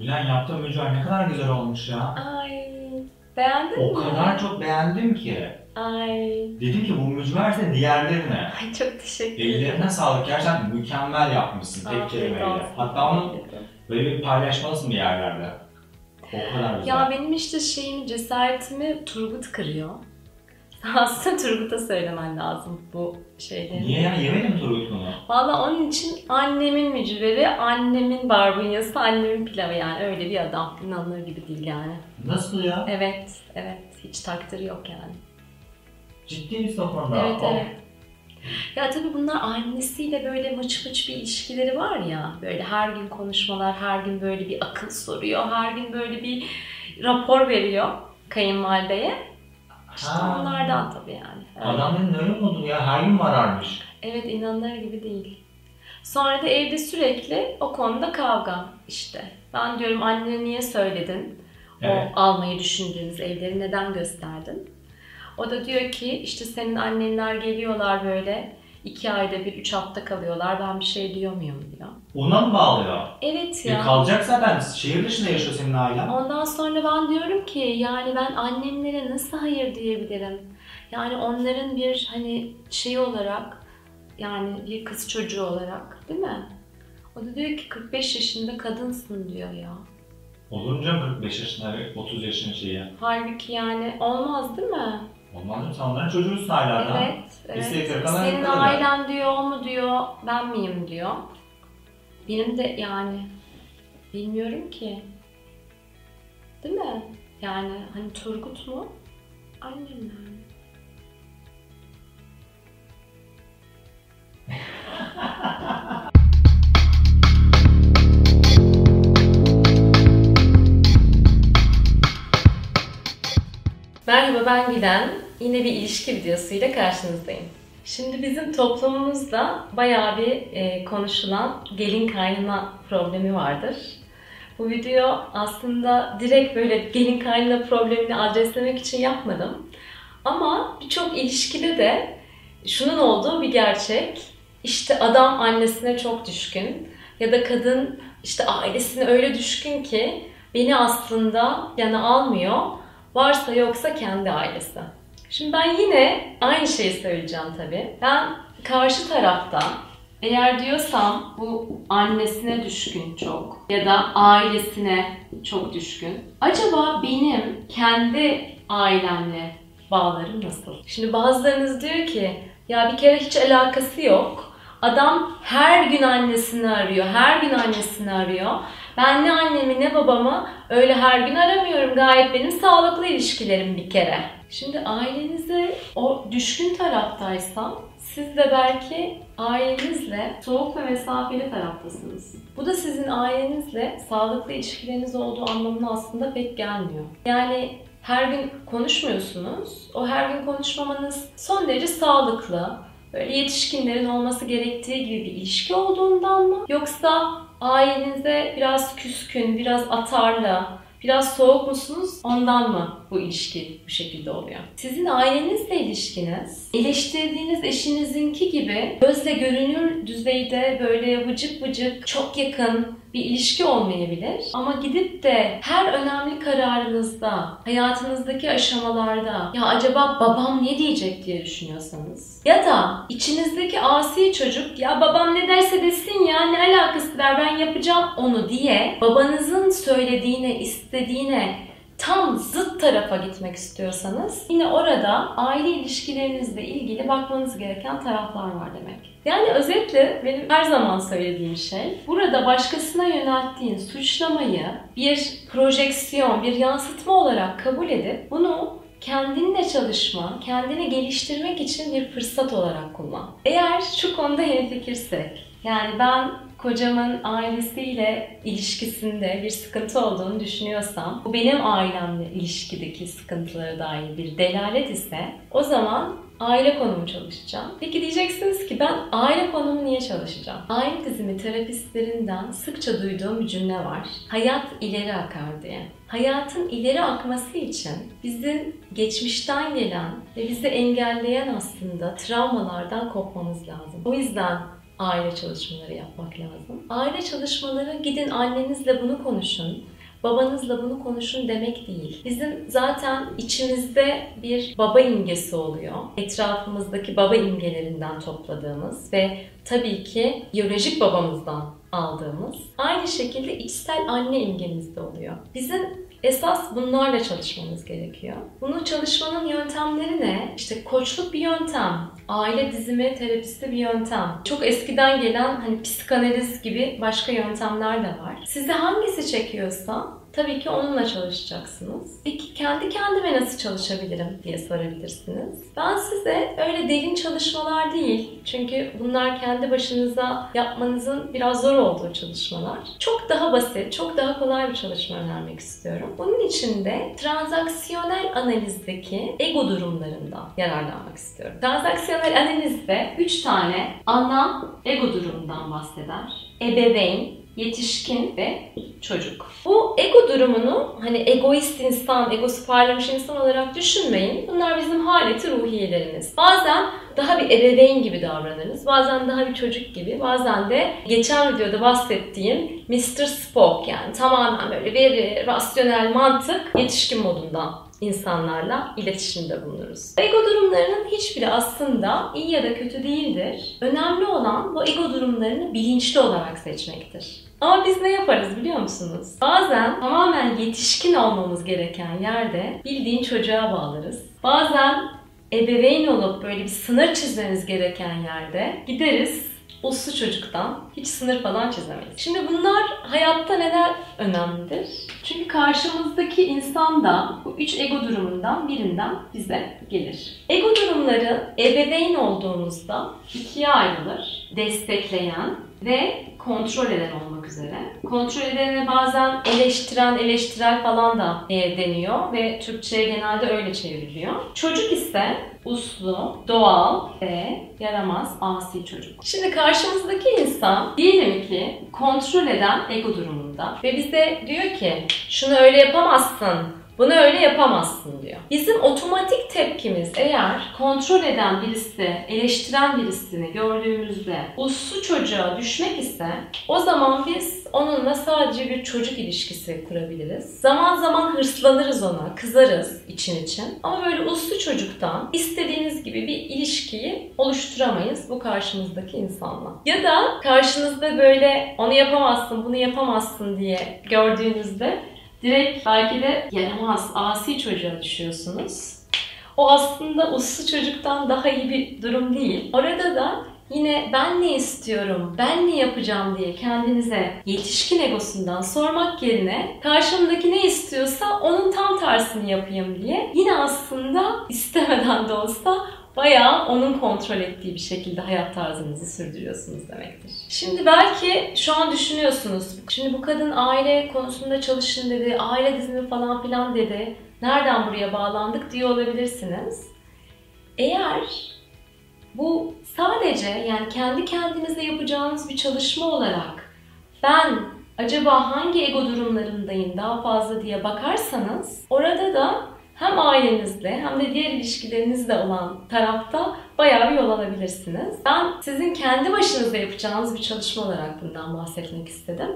Gülen yaptığın mücver ne kadar güzel olmuş ya. Ay beğendin O mi? kadar çok beğendim ki. Ay, Dedim ki bu mücverse diğerlerine. ay çok teşekkür ederim. Ellerine sağlık. Gerçekten mükemmel yapmışsın tek kelimeyle. Hatta onu böyle bir paylaşmalısın bir yerlerde. O kadar güzel. Ya benim işte şeyimi, cesaretimi Turgut kırıyor. Aslında Turgut'a söylemen lazım bu şeyleri. Niye ya? Yemedim Turgut bunu. Valla onun için annemin mücveri, annemin barbunyası, annemin pilavı yani öyle bir adam. İnanılır gibi değil yani. Nasıl ya? Evet, evet. Hiç takdiri yok yani. Ciddi misin o konuda? Evet, evet. Ya tabii bunlar annesiyle böyle mıç mıç bir ilişkileri var ya. Böyle her gün konuşmalar, her gün böyle bir akıl soruyor, her gün böyle bir rapor veriyor kayınvalideye. İşte Ha. onlardan tabii yani. Öyle. Adamın öyle mi oldu ya? Her gün mi ararmış? Evet inanılır gibi değil. Sonra da evde sürekli o konuda kavga işte. Ben diyorum annene niye söyledin? Evet. O almayı düşündüğünüz evleri neden gösterdin? O da diyor ki işte senin annenler geliyorlar böyle iki ayda bir, üç hafta kalıyorlar. Ben bir şey diyor muyum diyor. Ona mı bağlıyor? Evet E ya. kalacak zaten. Şehir dışında yaşıyor senin ailen. Ondan sonra ben diyorum ki yani ben annemlere nasıl hayır diyebilirim? Yani onların bir hani şey olarak yani bir kız çocuğu olarak değil mi? O da diyor ki 45 yaşında kadınsın diyor ya. Olunca 45 yaşında ve 30 yaşın şeyi. Halbuki yani olmaz değil mi? Olmaz mı? Sen onların çocuğusun hala da. Evet, evet. Senin öyle. ailen diyor, o mu diyor, ben miyim diyor. Benim de yani bilmiyorum ki. Değil mi? Yani hani Turgut mu? Annemler mi? Merhaba ben Giden. Yine bir ilişki videosuyla karşınızdayım. Şimdi bizim toplumumuzda bayağı bir e, konuşulan gelin kaynana problemi vardır. Bu video aslında direkt böyle gelin kaynana problemini adreslemek için yapmadım. Ama birçok ilişkide de şunun olduğu bir gerçek. İşte adam annesine çok düşkün ya da kadın işte ailesine öyle düşkün ki beni aslında yana almıyor. Varsa yoksa kendi ailesi. Şimdi ben yine aynı şeyi söyleyeceğim tabii. Ben karşı tarafta eğer diyorsam bu annesine düşkün çok ya da ailesine çok düşkün. Acaba benim kendi ailemle bağlarım nasıl? Şimdi bazılarınız diyor ki ya bir kere hiç alakası yok. Adam her gün annesini arıyor, her gün annesini arıyor. Ben ne annemi ne babamı öyle her gün aramıyorum. Gayet benim sağlıklı ilişkilerim bir kere. Şimdi ailenize o düşkün taraftaysa siz de belki ailenizle soğuk ve mesafeli taraftasınız. Bu da sizin ailenizle sağlıklı ilişkileriniz olduğu anlamına aslında pek gelmiyor. Yani her gün konuşmuyorsunuz. O her gün konuşmamanız son derece sağlıklı. Böyle yetişkinlerin olması gerektiği gibi bir ilişki olduğundan mı? Yoksa ailenize biraz küskün, biraz atarlı, biraz soğuk musunuz? Ondan mı bu ilişki bu şekilde oluyor? Sizin ailenizle ilişkiniz, eleştirdiğiniz eşinizinki gibi gözle görünür düzeyde böyle vıcık vıcık, çok yakın bir ilişki olmayabilir. Ama gidip de her önemli kararınızda, hayatınızdaki aşamalarda ya acaba babam ne diyecek diye düşünüyorsanız ya da içinizdeki asi çocuk ya babam ne derse desin ya ne alakası var ben yapacağım onu diye babanızın söylediğine, istediğine tam zıt tarafa gitmek istiyorsanız yine orada aile ilişkilerinizle ilgili bakmanız gereken taraflar var demek. Yani özetle benim her zaman söylediğim şey burada başkasına yönelttiğin suçlamayı bir projeksiyon, bir yansıtma olarak kabul edip bunu kendinle çalışma, kendini geliştirmek için bir fırsat olarak kullan. Eğer şu konuda hemfikirsek, yani ben kocamın ailesiyle ilişkisinde bir sıkıntı olduğunu düşünüyorsam, bu benim ailemle ilişkideki sıkıntılara dair bir delalet ise o zaman aile konumu çalışacağım. Peki diyeceksiniz ki ben aile konumu niye çalışacağım? Aile dizimi terapistlerinden sıkça duyduğum bir cümle var. Hayat ileri akar diye. Hayatın ileri akması için bizim geçmişten gelen ve bizi engelleyen aslında travmalardan kopmamız lazım. O yüzden aile çalışmaları yapmak lazım. Aile çalışmaları gidin annenizle bunu konuşun babanızla bunu konuşun demek değil. Bizim zaten içimizde bir baba imgesi oluyor. Etrafımızdaki baba imgelerinden topladığımız ve tabii ki biyolojik babamızdan aldığımız aynı şekilde içsel anne imgemiz de oluyor. Bizim Esas bunlarla çalışmamız gerekiyor. Bunu çalışmanın yöntemleri ne? İşte koçluk bir yöntem, aile dizimi terapisi bir yöntem. Çok eskiden gelen hani psikanaliz gibi başka yöntemler de var. Size hangisi çekiyorsa Tabii ki onunla çalışacaksınız. Peki kendi kendime nasıl çalışabilirim diye sorabilirsiniz. Ben size öyle derin çalışmalar değil. Çünkü bunlar kendi başınıza yapmanızın biraz zor olduğu çalışmalar. Çok daha basit, çok daha kolay bir çalışma önermek istiyorum. Bunun için de transaksiyonel analizdeki ego durumlarından yararlanmak istiyorum. Transaksiyonel analizde 3 tane ana ego durumundan bahseder. Ebeveyn, yetişkin ve çocuk. Bu ego durumunu hani egoist insan, egosu parlamış insan olarak düşünmeyin. Bunlar bizim haleti ruhiyelerimiz. Bazen daha bir ebeveyn gibi davranırız. Bazen daha bir çocuk gibi. Bazen de geçen videoda bahsettiğim Mr. Spock yani tamamen böyle veri, rasyonel mantık yetişkin modundan insanlarla iletişimde bulunuruz. Ego durumlarının hiçbiri aslında iyi ya da kötü değildir. Önemli olan bu ego durumlarını bilinçli olarak seçmektir. Ama biz ne yaparız biliyor musunuz? Bazen tamamen yetişkin olmamız gereken yerde bildiğin çocuğa bağlarız. Bazen ebeveyn olup böyle bir sınır çizmemiz gereken yerde gideriz uslu çocuktan hiç sınır falan çizemeyiz. Şimdi bunlar hayatta neden önemlidir? Çünkü karşımızdaki insan da bu üç ego durumundan birinden bize gelir. Ego durumları ebeveyn olduğumuzda ikiye ayrılır. Destekleyen ve kontrol eden olmak üzere. Kontrol edene bazen eleştiren, eleştirel falan da e, deniyor ve Türkçe'ye genelde öyle çevriliyor. Çocuk ise uslu, doğal ve yaramaz, asi çocuk. Şimdi karşımızdaki insan diyelim ki kontrol eden ego durumunda ve bize diyor ki şunu öyle yapamazsın, bunu öyle yapamazsın diyor. Bizim otomatik tepkimiz eğer kontrol eden birisi, eleştiren birisini gördüğümüzde uslu çocuğa düşmek ise o zaman biz onunla sadece bir çocuk ilişkisi kurabiliriz. Zaman zaman hırslanırız ona, kızarız için için. Ama böyle uslu çocuktan istediğiniz gibi bir ilişkiyi oluşturamayız bu karşımızdaki insanla. Ya da karşınızda böyle onu yapamazsın, bunu yapamazsın diye gördüğünüzde direkt belki de yaramaz, asi çocuğa düşüyorsunuz. O aslında uslu çocuktan daha iyi bir durum değil. Orada da yine ben ne istiyorum, ben ne yapacağım diye kendinize yetişkin egosundan sormak yerine karşımdaki ne istiyorsa onun tam tersini yapayım diye yine aslında istemeden de olsa bayağı onun kontrol ettiği bir şekilde hayat tarzınızı sürdürüyorsunuz demektir. Şimdi belki şu an düşünüyorsunuz. Şimdi bu kadın aile konusunda çalışın dedi, aile dizimi falan filan dedi. Nereden buraya bağlandık diye olabilirsiniz. Eğer bu sadece yani kendi kendinize yapacağınız bir çalışma olarak ben acaba hangi ego durumlarındayım daha fazla diye bakarsanız orada da hem ailenizle hem de diğer ilişkilerinizle olan tarafta bayağı bir yol alabilirsiniz. Ben sizin kendi başınıza yapacağınız bir çalışma olarak bundan bahsetmek istedim.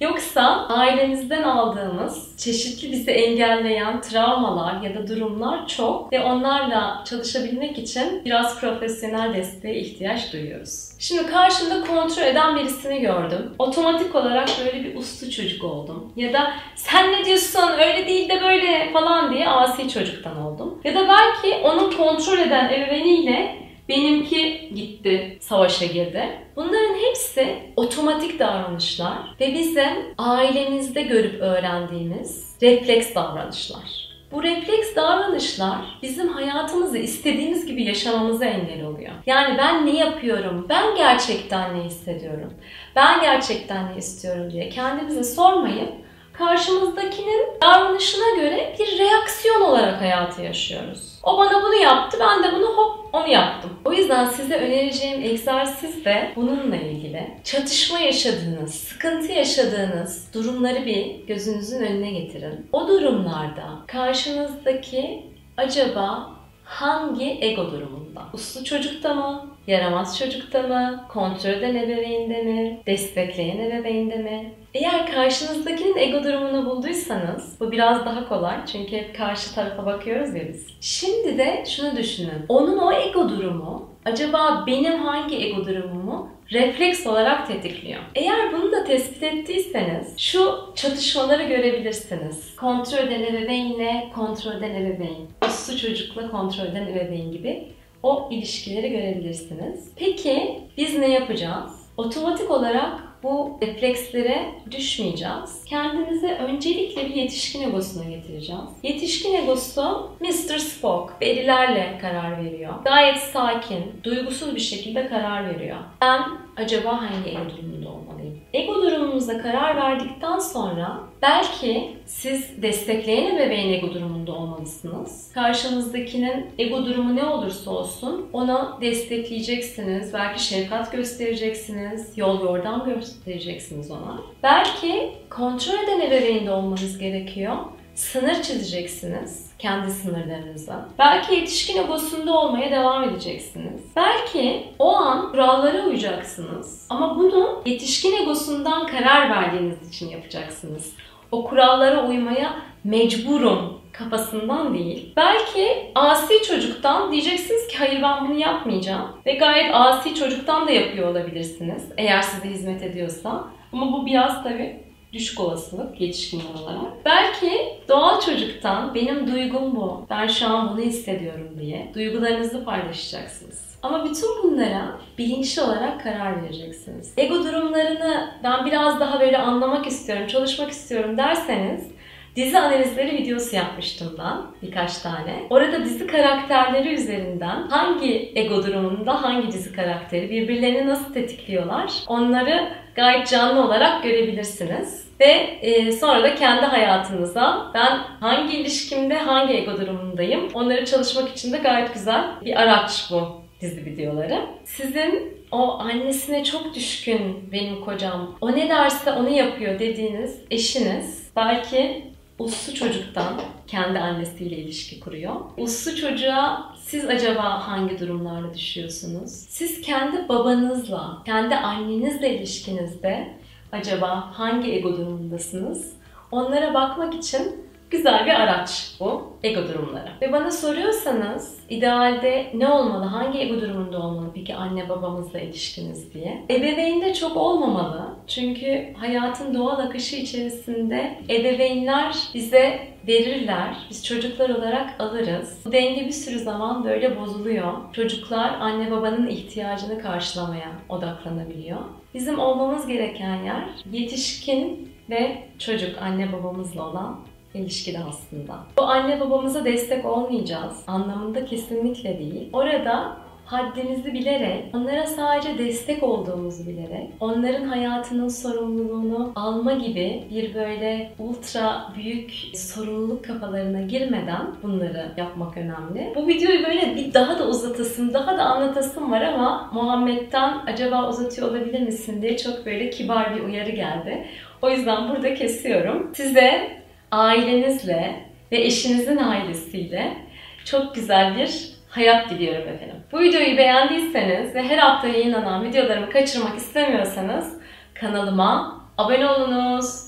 Yoksa ailemizden aldığımız çeşitli bizi engelleyen travmalar ya da durumlar çok ve onlarla çalışabilmek için biraz profesyonel desteğe ihtiyaç duyuyoruz. Şimdi karşımda kontrol eden birisini gördüm. Otomatik olarak böyle bir uslu çocuk oldum. Ya da sen ne diyorsun öyle değil de böyle falan diye asi çocuktan oldum. Ya da belki onun kontrol eden ebeveniyle Benimki gitti, savaşa girdi. Bunların hepsi otomatik davranışlar ve bizim ailemizde görüp öğrendiğimiz refleks davranışlar. Bu refleks davranışlar bizim hayatımızı istediğimiz gibi yaşamamıza engel oluyor. Yani ben ne yapıyorum? Ben gerçekten ne hissediyorum? Ben gerçekten ne istiyorum diye kendimize sormayıp karşımızdakinin davranışına göre bir reaksiyon olarak hayatı yaşıyoruz. O bana bunu yaptı, ben de bunu hop onu yaptım. O yüzden size önereceğim egzersiz de bununla ilgili. Çatışma yaşadığınız, sıkıntı yaşadığınız durumları bir gözünüzün önüne getirin. O durumlarda karşınızdaki acaba hangi ego durumunda? Uslu çocukta mı? Yaramaz çocukta mı? Kontrol eden ebeveynde mi? Destekleyen ebeveynde mi? Eğer karşınızdakinin ego durumunu bulduysanız bu biraz daha kolay çünkü hep karşı tarafa bakıyoruz ya biz. Şimdi de şunu düşünün. Onun o ego durumu acaba benim hangi ego durumumu refleks olarak tetikliyor. Eğer bunu da tespit ettiyseniz şu çatışmaları görebilirsiniz. Kontrol eden ebeveynle kontrol eden ebeveyn. Uslu çocukla kontrol eden ebeveyn gibi o ilişkileri görebilirsiniz. Peki biz ne yapacağız? Otomatik olarak bu reflekslere düşmeyeceğiz. Kendimizi öncelikle bir yetişkin egosuna getireceğiz. Yetişkin egosu Mr. Spock verilerle karar veriyor. Gayet sakin, duygusuz bir şekilde karar veriyor. Ben acaba hangi olmalıyım? Ego durumumuza karar verdikten sonra belki siz destekleyen ebeveyn ego durumunda olmalısınız. Karşınızdakinin ego durumu ne olursa olsun ona destekleyeceksiniz. Belki şefkat göstereceksiniz, yol yordam göstereceksiniz ona. Belki kontrol eden ebeveynde olmanız gerekiyor. Sınır çizeceksiniz kendi sınırlarınıza. Belki yetişkin egosunda olmaya devam edeceksiniz. Belki o an kurallara uyacaksınız. Ama bunu yetişkin egosundan karar verdiğiniz için yapacaksınız. O kurallara uymaya mecburum kafasından değil. Belki asi çocuktan diyeceksiniz ki hayır ben bunu yapmayacağım. Ve gayet asi çocuktan da yapıyor olabilirsiniz. Eğer size hizmet ediyorsa. Ama bu biraz tabii düşük olasılık yetişkin olarak. Belki doğal çocuktan benim duygum bu. Ben şu an bunu hissediyorum diye duygularınızı paylaşacaksınız. Ama bütün bunlara bilinçli olarak karar vereceksiniz. Ego durumlarını ben biraz daha böyle anlamak istiyorum, çalışmak istiyorum derseniz Dizi analizleri videosu yapmıştım ben birkaç tane. Orada dizi karakterleri üzerinden hangi ego durumunda hangi dizi karakteri birbirlerini nasıl tetikliyorlar onları gayet canlı olarak görebilirsiniz. Ve e, sonra da kendi hayatınıza ben hangi ilişkimde hangi ego durumundayım onları çalışmak için de gayet güzel bir araç bu dizi videoları. Sizin o annesine çok düşkün benim kocam, o ne derse onu yapıyor dediğiniz eşiniz belki uslu çocuktan kendi annesiyle ilişki kuruyor. Uslu çocuğa siz acaba hangi durumlarla düşüyorsunuz? Siz kendi babanızla, kendi annenizle ilişkinizde acaba hangi ego durumundasınız? Onlara bakmak için güzel bir araç bu ego durumları. Ve bana soruyorsanız idealde ne olmalı, hangi ego durumunda olmalı peki anne babamızla ilişkiniz diye. Ebeveynde çok olmamalı. Çünkü hayatın doğal akışı içerisinde ebeveynler bize verirler. Biz çocuklar olarak alırız. Bu denge bir sürü zaman böyle bozuluyor. Çocuklar anne babanın ihtiyacını karşılamaya odaklanabiliyor. Bizim olmamız gereken yer yetişkin ve çocuk anne babamızla olan ilişkide aslında. Bu anne babamıza destek olmayacağız anlamında kesinlikle değil. Orada haddimizi bilerek, onlara sadece destek olduğumuzu bilerek, onların hayatının sorumluluğunu alma gibi bir böyle ultra büyük sorumluluk kafalarına girmeden bunları yapmak önemli. Bu videoyu böyle bir daha da uzatasım, daha da anlatasım var ama Muhammed'den acaba uzatıyor olabilir misin diye çok böyle kibar bir uyarı geldi. O yüzden burada kesiyorum. Size ailenizle ve eşinizin ailesiyle çok güzel bir hayat diliyorum efendim. Bu videoyu beğendiyseniz ve her hafta yayınlanan videolarımı kaçırmak istemiyorsanız kanalıma abone olunuz.